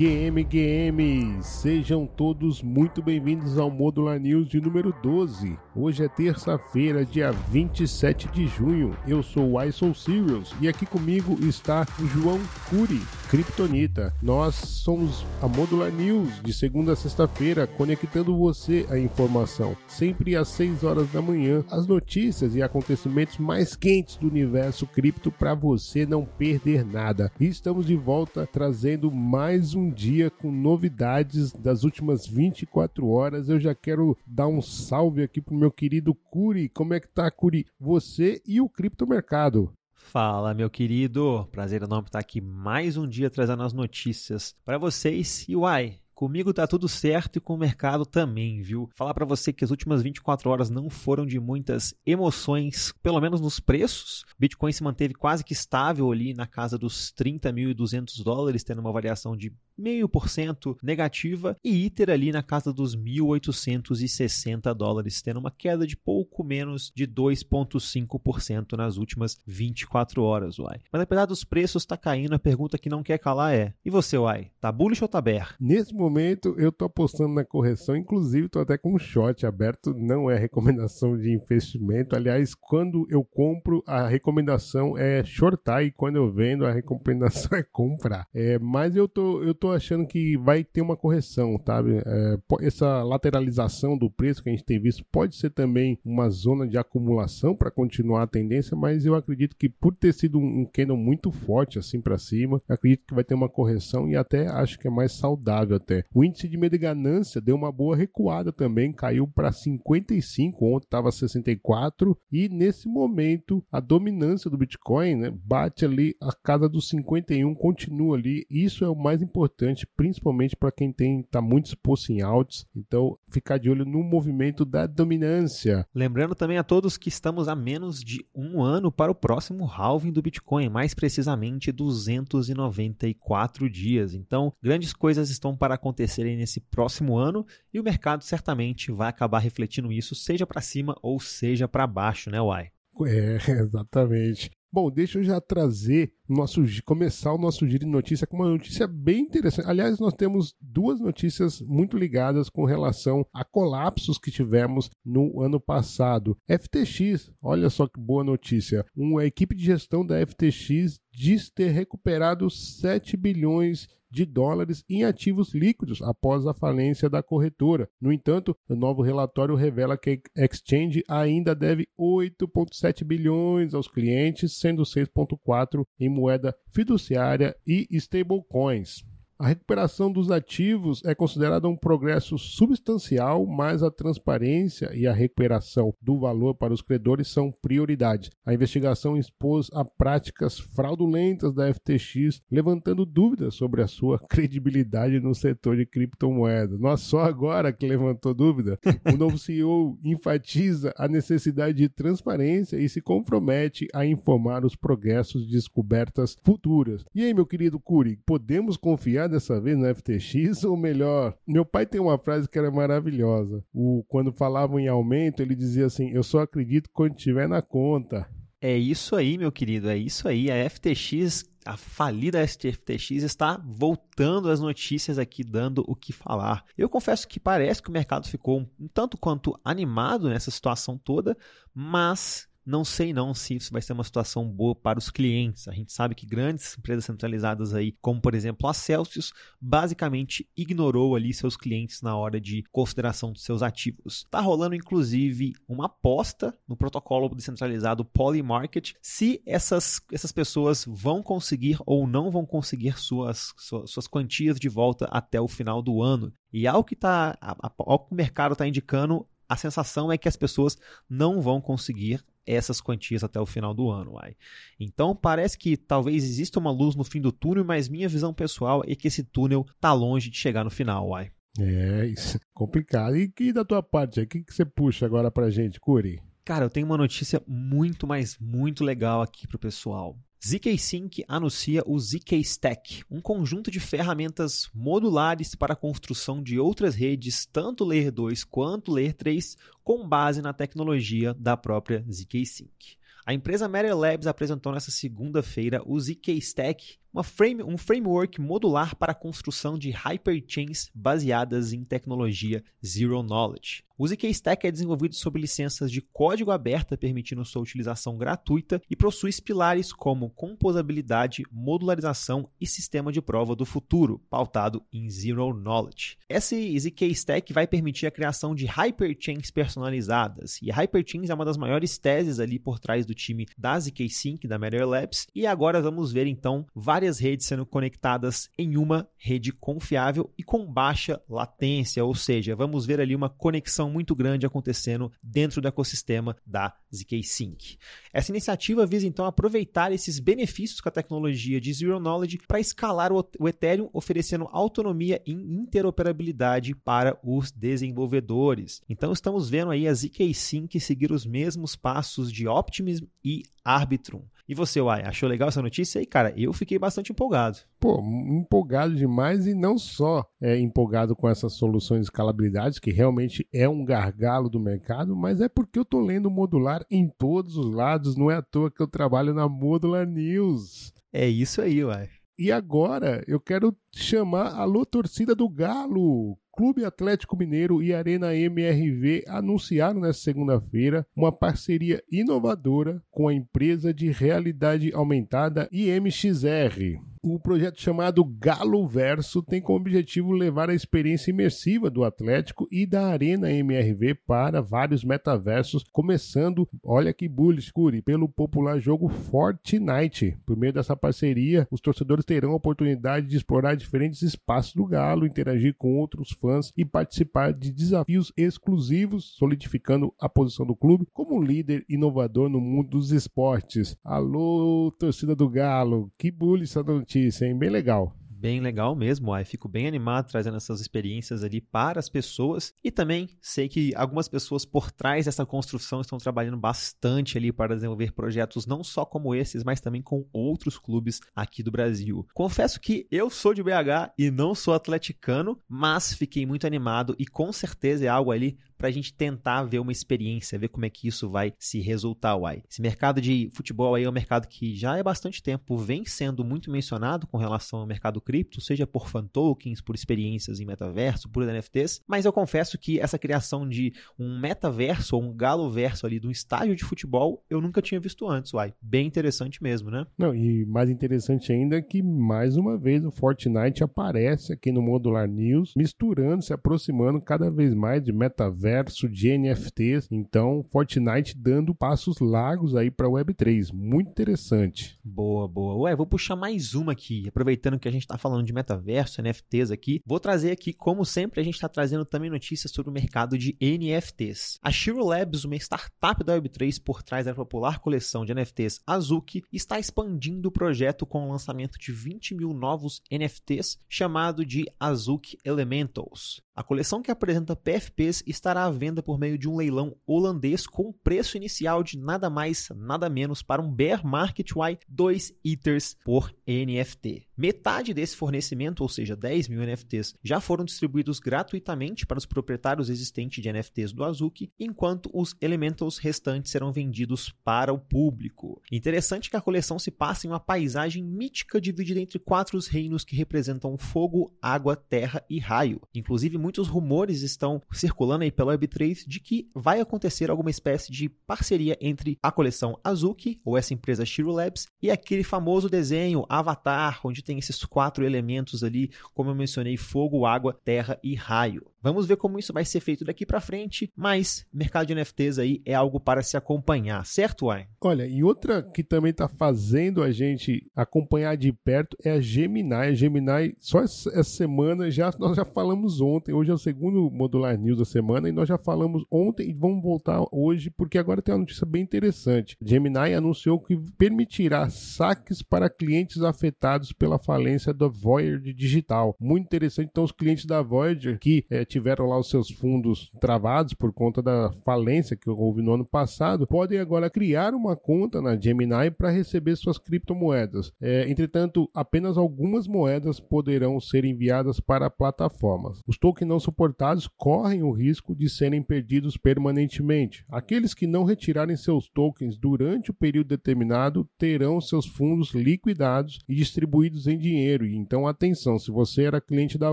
GMGM, sejam todos muito bem-vindos ao Modular News de número 12. Hoje é terça-feira, dia 27 de junho. Eu sou o Sirius e aqui comigo está o João Curi, Kryptonita. Nós somos a Modular News de segunda a sexta-feira, conectando você à informação. Sempre às 6 horas da manhã, as notícias e acontecimentos mais quentes do universo cripto para você não perder nada. E estamos de volta trazendo mais um dia com novidades das últimas 24 horas. Eu já quero dar um salve aqui pro meu querido Curi. Como é que tá, Curi? Você e o criptomercado. Fala, meu querido. Prazer enorme estar aqui mais um dia trazendo as notícias para vocês. E uai, Comigo tá tudo certo e com o mercado também, viu? Falar para você que as últimas 24 horas não foram de muitas emoções, pelo menos nos preços. Bitcoin se manteve quase que estável ali na casa dos 30.200 dólares, tendo uma variação de 0,5% negativa e Ether ali na casa dos 1.860 dólares, tendo uma queda de pouco menos de 2,5% nas últimas 24 horas, uai. Mas apesar dos preços tá caindo, a pergunta que não quer calar é: e você, uai? Tá bullish ou tá bear? Nesse momento eu tô apostando na correção, inclusive tô até com um short aberto, não é recomendação de investimento. Aliás, quando eu compro, a recomendação é shortar e quando eu vendo, a recomendação é comprar. É, mas eu tô, eu tô achando que vai ter uma correção, sabe? É, essa lateralização do preço que a gente tem visto pode ser também uma zona de acumulação para continuar a tendência, mas eu acredito que por ter sido um, um candle muito forte assim para cima, acredito que vai ter uma correção e até acho que é mais saudável até. O índice de medo e ganância deu uma boa recuada também, caiu para 55, ontem estava 64 e nesse momento a dominância do Bitcoin né, bate ali a casa dos 51, continua ali. Isso é o mais importante importante, principalmente para quem tem está muito exposto em altos. Então, ficar de olho no movimento da dominância. Lembrando também a todos que estamos a menos de um ano para o próximo halving do Bitcoin, mais precisamente 294 dias. Então, grandes coisas estão para acontecerem nesse próximo ano e o mercado certamente vai acabar refletindo isso, seja para cima ou seja para baixo, né, Uai? É, exatamente. Bom, deixa eu já trazer nosso começar o nosso giro de notícia com uma notícia bem interessante. Aliás, nós temos duas notícias muito ligadas com relação a colapsos que tivemos no ano passado. FTX, olha só que boa notícia. Uma equipe de gestão da FTX diz ter recuperado 7 bilhões de dólares em ativos líquidos após a falência da corretora. No entanto, o novo relatório revela que a exchange ainda deve 8,7 bilhões aos clientes, sendo 6,4 em moeda fiduciária e stablecoins. A recuperação dos ativos é considerada um progresso substancial, mas a transparência e a recuperação do valor para os credores são prioridades. A investigação expôs a práticas fraudulentas da FTX, levantando dúvidas sobre a sua credibilidade no setor de criptomoedas. Nós só agora que levantou dúvida. O novo CEO enfatiza a necessidade de transparência e se compromete a informar os progressos de descobertas futuras. E aí, meu querido Curi, podemos confiar dessa vez no FTX, ou melhor, meu pai tem uma frase que era maravilhosa. O, quando falavam em aumento, ele dizia assim: Eu só acredito quando tiver na conta. É isso aí, meu querido, é isso aí. A FTX, a falida FTX está voltando às notícias aqui, dando o que falar. Eu confesso que parece que o mercado ficou um tanto quanto animado nessa situação toda, mas não sei não se isso vai ser uma situação boa para os clientes. A gente sabe que grandes empresas centralizadas aí, como por exemplo a Celsius, basicamente ignorou ali seus clientes na hora de consideração dos seus ativos. Tá rolando inclusive uma aposta no protocolo descentralizado Polymarket se essas, essas pessoas vão conseguir ou não vão conseguir suas, suas, suas quantias de volta até o final do ano. E ao que, tá, ao que o mercado está indicando, a sensação é que as pessoas não vão conseguir essas quantias até o final do ano. Uai. Então parece que talvez exista uma luz no fim do túnel, mas minha visão pessoal é que esse túnel está longe de chegar no final. Uai. É, isso é complicado. E, que da tua parte, o que, que você puxa agora pra gente, Curi? Cara, eu tenho uma notícia muito, mas muito legal aqui pro pessoal. ZK-Sync anuncia o ZK Stack, um conjunto de ferramentas modulares para a construção de outras redes, tanto Layer 2 quanto Layer 3, com base na tecnologia da própria ZK-Sync. A empresa Metal Labs apresentou nesta segunda-feira o ZK Stack, frame, um framework modular para a construção de hyperchains baseadas em tecnologia Zero Knowledge. O ZK Stack é desenvolvido sob licenças de código aberta, permitindo sua utilização gratuita e possui pilares como composabilidade, modularização e sistema de prova do futuro, pautado em Zero Knowledge. Esse ZK Stack vai permitir a criação de hyperchains personalizadas, e a hyperchains é uma das maiores teses ali por trás do time da ZK Sync, da Matter Labs, e agora vamos ver então várias redes sendo conectadas em uma rede confiável e com baixa latência, ou seja, vamos ver ali uma conexão muito grande acontecendo dentro do ecossistema da ZK Sync. Essa iniciativa visa então aproveitar esses benefícios com a tecnologia de Zero Knowledge para escalar o Ethereum, oferecendo autonomia e interoperabilidade para os desenvolvedores. Então estamos vendo aí a ZK Sync seguir os mesmos passos de Optimism e Arbitrum. E você, Uai, achou legal essa notícia? E, cara, eu fiquei bastante empolgado. Pô, empolgado demais e não só é empolgado com essas soluções de escalabilidade, que realmente é um gargalo do mercado, mas é porque eu tô lendo modular em todos os lados, não é à toa que eu trabalho na Modular News. É isso aí, Uai. E agora eu quero chamar alô torcida do Galo. Clube Atlético Mineiro e Arena MRV anunciaram nesta segunda-feira uma parceria inovadora com a empresa de realidade aumentada IMXR. O projeto chamado Galo Verso tem como objetivo levar a experiência imersiva do Atlético e da Arena MRV para vários metaversos, começando, olha que bullish, Curi, pelo popular jogo Fortnite. Por meio dessa parceria, os torcedores terão a oportunidade de explorar diferentes espaços do Galo, interagir com outros fãs e participar de desafios exclusivos, solidificando a posição do clube como um líder inovador no mundo dos esportes. Alô, torcida do Galo, que bullish essa hein? Bem legal bem legal mesmo, ai. Fico bem animado trazendo essas experiências ali para as pessoas e também sei que algumas pessoas por trás dessa construção estão trabalhando bastante ali para desenvolver projetos não só como esses, mas também com outros clubes aqui do Brasil. Confesso que eu sou de BH e não sou atleticano, mas fiquei muito animado e com certeza é algo ali para a gente tentar ver uma experiência, ver como é que isso vai se resultar, uai. Esse mercado de futebol aí é um mercado que já há bastante tempo vem sendo muito mencionado com relação ao mercado cripto, seja por fan tokens, por experiências em metaverso, por NFTs, mas eu confesso que essa criação de um metaverso ou um galo verso ali de um estádio de futebol, eu nunca tinha visto antes, uai. Bem interessante mesmo, né? Não, e mais interessante ainda é que mais uma vez o Fortnite aparece aqui no Modular News, misturando, se aproximando cada vez mais de metaverso de NFTs. Então, Fortnite dando passos largos aí para Web3. Muito interessante. Boa, boa. Ué, vou puxar mais uma aqui. Aproveitando que a gente está falando de metaverso, NFTs aqui, vou trazer aqui, como sempre, a gente está trazendo também notícias sobre o mercado de NFTs. A Shiro Labs, uma startup da Web3 por trás da popular coleção de NFTs Azuki, está expandindo o projeto com o lançamento de 20 mil novos NFTs, chamado de Azuki Elementals. A coleção que apresenta PFPs estará à venda por meio de um leilão holandês com preço inicial de nada mais, nada menos para um bear market Y 2 Ethers por NFT. Metade desse fornecimento, ou seja, 10 mil NFTs, já foram distribuídos gratuitamente para os proprietários existentes de NFTs do Azuki, enquanto os elementals restantes serão vendidos para o público. Interessante que a coleção se passa em uma paisagem mítica dividida entre quatro reinos que representam fogo, água, terra e raio. Inclusive, muitos rumores estão circulando aí pela Web3 de que vai acontecer alguma espécie de parceria entre a coleção Azuki, ou essa empresa Shiro Labs, e aquele famoso desenho Avatar, onde tem esses quatro elementos ali, como eu mencionei, fogo, água, terra e raio. Vamos ver como isso vai ser feito daqui para frente, mas mercado de NFTs aí é algo para se acompanhar, certo, Uai? Olha, e outra que também está fazendo a gente acompanhar de perto é a Gemini. A Gemini, só essa semana, já, nós já falamos ontem, hoje é o segundo Modular News da semana, e nós já falamos ontem e vamos voltar hoje, porque agora tem uma notícia bem interessante. Gemini anunciou que permitirá saques para clientes afetados pela falência da Voyager Digital. Muito interessante, então os clientes da Voyager que é, tiveram lá os seus fundos travados por conta da falência que houve no ano passado, podem agora criar uma conta na Gemini para receber suas criptomoedas. É, entretanto, apenas algumas moedas poderão ser enviadas para plataformas. Os tokens não suportados correm o risco de serem perdidos permanentemente. Aqueles que não retirarem seus tokens durante o período determinado terão seus fundos liquidados e distribuídos em dinheiro. Então, atenção, se você era cliente da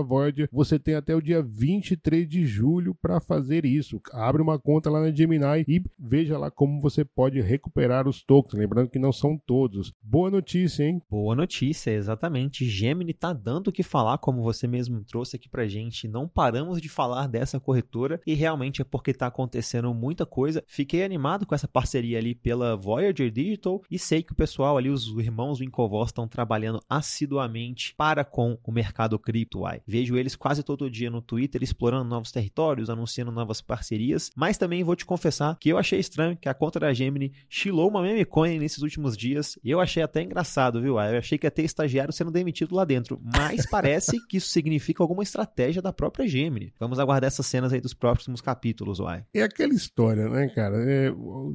Voyager, você tem até o dia 23 de julho para fazer isso. Abre uma conta lá na Gemini e veja lá como você pode recuperar os tokens. Lembrando que não são todos. Boa notícia, hein? Boa notícia, exatamente. Gemini tá dando o que falar, como você mesmo trouxe aqui pra gente. Não paramos de falar dessa corretora e realmente é porque tá acontecendo muita coisa. Fiquei animado com essa parceria ali pela Voyager Digital e sei que o pessoal ali, os irmãos Winklevoss, estão trabalhando assiduamente para com o mercado cripto. Uai. Vejo eles quase todo dia no Twitter explorando novos territórios, anunciando novas parcerias, mas também vou te confessar que eu achei estranho que a conta da Gemini chilou uma meme coin nesses últimos dias e eu achei até engraçado, viu? Eu achei que ia ter estagiário sendo demitido lá dentro, mas parece que isso significa alguma estratégia da própria Gemini. Vamos aguardar essas cenas aí dos próximos capítulos, uai. É aquela história, né, cara? É,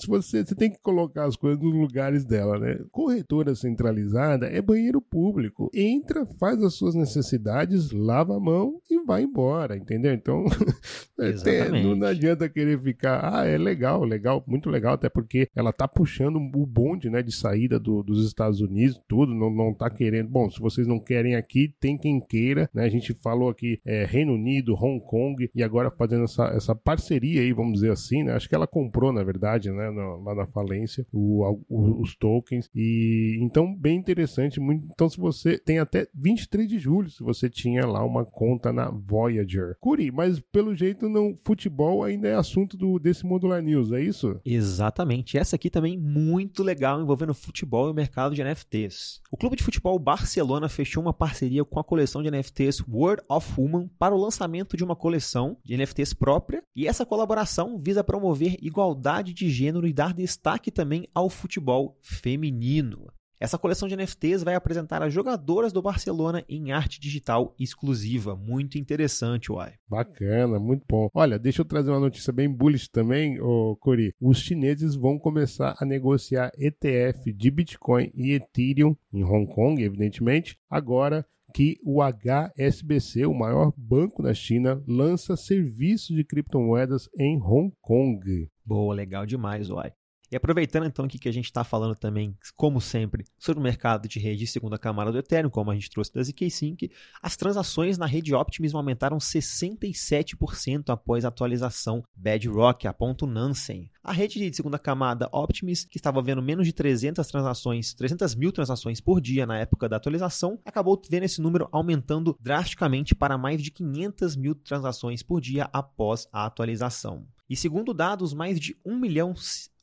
se você, você tem que colocar as coisas nos lugares dela, né? Corretora centralizada é banheiro público. Entra, faz as suas necessidades, lava a mão e vai embora, entendeu? Então, é, não, não adianta querer ficar, ah, é legal, legal, muito legal, até porque ela tá puxando o bonde, né, de saída do, dos Estados Unidos, tudo, não, não tá querendo. Bom, se vocês não querem aqui, tem quem queira, né? A gente falou aqui é, Reino Unido, Hong Kong e agora fazendo essa, essa parceria aí, vamos dizer assim, né? Acho que ela comprou, na verdade, né, no, lá na falência, o, o, os tokens e então bem interessante. Muito, então se você tem até 23 de julho, se você tinha lá uma conta na Voyager. Mas pelo jeito não futebol ainda é assunto do desse Modular News, é isso? Exatamente. Essa aqui também muito legal envolvendo futebol e o mercado de NFTs. O clube de futebol Barcelona fechou uma parceria com a coleção de NFTs World of Woman para o lançamento de uma coleção de NFTs própria, e essa colaboração visa promover igualdade de gênero e dar destaque também ao futebol feminino. Essa coleção de NFTs vai apresentar as jogadoras do Barcelona em arte digital exclusiva. Muito interessante, uai. Bacana, muito bom. Olha, deixa eu trazer uma notícia bem bullish também, ô Cori. Os chineses vão começar a negociar ETF de Bitcoin e Ethereum em Hong Kong, evidentemente, agora que o HSBC, o maior banco da China, lança serviços de criptomoedas em Hong Kong. Boa, legal demais, uai. E aproveitando então aqui que a gente está falando também, como sempre, sobre o mercado de rede de segunda camada do Ethereum, como a gente trouxe da ZK-Sync, as transações na rede Optimism aumentaram 67% após a atualização Bedrock, aponta o Nansen. A rede de segunda camada Optimism, que estava vendo menos de 300 transações, 300 mil transações por dia na época da atualização, acabou vendo esse número aumentando drasticamente para mais de 500 mil transações por dia após a atualização. E segundo dados, mais de 1 milhão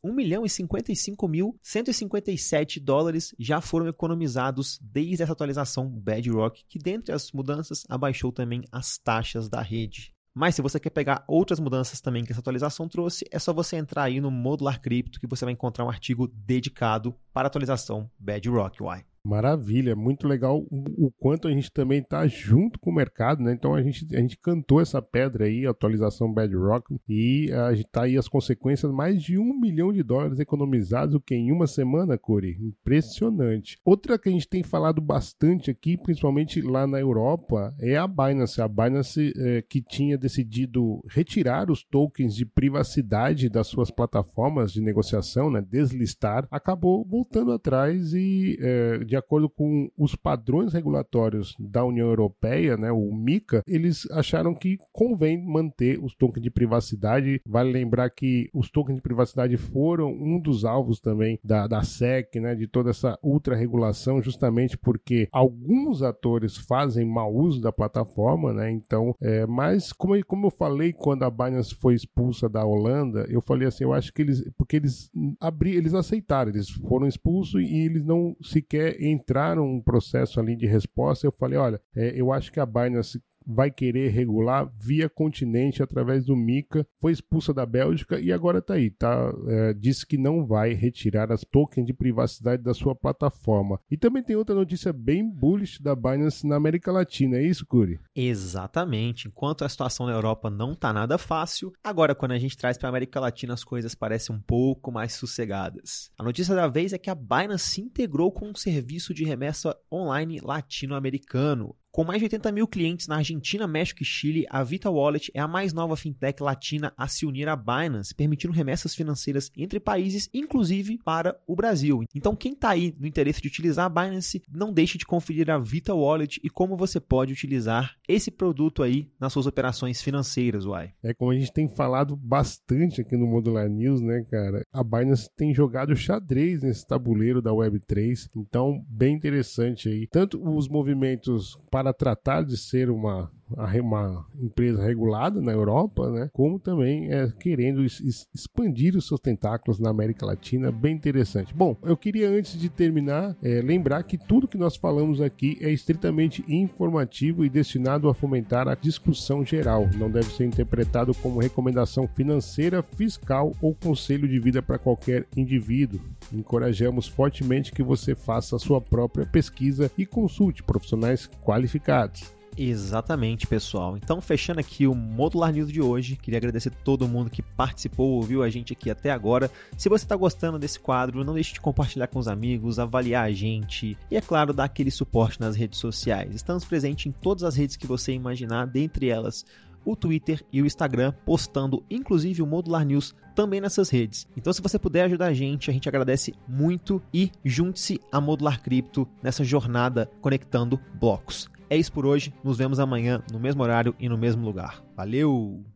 1 milhão e 55 mil 157 dólares já foram economizados desde essa atualização Bedrock, que dentre as mudanças abaixou também as taxas da rede. Mas se você quer pegar outras mudanças também que essa atualização trouxe, é só você entrar aí no Modular Crypto que você vai encontrar um artigo dedicado para a atualização Bedrock UI. Maravilha, muito legal o, o quanto a gente também está junto com o mercado, né? Então a gente, a gente cantou essa pedra aí, atualização Bedrock, e a gente tá aí as consequências, mais de um milhão de dólares economizados, o que em uma semana, Corey? Impressionante. Outra que a gente tem falado bastante aqui, principalmente lá na Europa, é a Binance. A Binance é, que tinha decidido retirar os tokens de privacidade das suas plataformas de negociação, né? Deslistar, acabou voltando atrás e é, de acordo com os padrões regulatórios da União Europeia, né, o MICA, eles acharam que convém manter os tokens de privacidade. Vale lembrar que os tokens de privacidade foram um dos alvos também da, da SEC, né, de toda essa ultra-regulação, justamente porque alguns atores fazem mau uso da plataforma, né, então, é, mas como, como eu falei quando a Binance foi expulsa da Holanda, eu falei assim, eu acho que eles, porque eles abri, eles aceitaram, eles foram expulsos e eles não sequer entraram um processo ali de resposta, eu falei, olha, é, eu acho que a Binance vai querer regular via continente através do MICA, foi expulsa da Bélgica e agora está aí, tá? É, disse que não vai retirar as tokens de privacidade da sua plataforma. E também tem outra notícia bem bullish da Binance na América Latina, é isso, Curi? Exatamente. Enquanto a situação na Europa não está nada fácil, agora quando a gente traz para a América Latina as coisas parecem um pouco mais sossegadas. A notícia da vez é que a Binance se integrou com um serviço de remessa online latino-americano. Com mais de 80 mil clientes na Argentina, México e Chile, a Vita Wallet é a mais nova fintech latina a se unir à Binance, permitindo remessas financeiras entre países, inclusive para o Brasil. Então, quem está aí no interesse de utilizar a Binance, não deixe de conferir a Vita Wallet e como você pode utilizar esse produto aí nas suas operações financeiras, Uai. É como a gente tem falado bastante aqui no Modular News, né, cara? A Binance tem jogado xadrez nesse tabuleiro da Web3, então bem interessante aí. Tanto os movimentos para para tratar de ser uma uma empresa regulada na Europa, né? Como também é querendo expandir os seus tentáculos na América Latina, bem interessante. Bom, eu queria antes de terminar é, lembrar que tudo que nós falamos aqui é estritamente informativo e destinado a fomentar a discussão geral. Não deve ser interpretado como recomendação financeira, fiscal ou conselho de vida para qualquer indivíduo. Encorajamos fortemente que você faça a sua própria pesquisa e consulte profissionais qualificados. Exatamente, pessoal. Então, fechando aqui o Modular News de hoje, queria agradecer todo mundo que participou, ouviu a gente aqui até agora. Se você está gostando desse quadro, não deixe de compartilhar com os amigos, avaliar a gente e, é claro, dar aquele suporte nas redes sociais. Estamos presentes em todas as redes que você imaginar, dentre elas o Twitter e o Instagram, postando inclusive o Modular News também nessas redes. Então, se você puder ajudar a gente, a gente agradece muito e junte-se a Modular Cripto nessa jornada conectando blocos. É isso por hoje. Nos vemos amanhã no mesmo horário e no mesmo lugar. Valeu!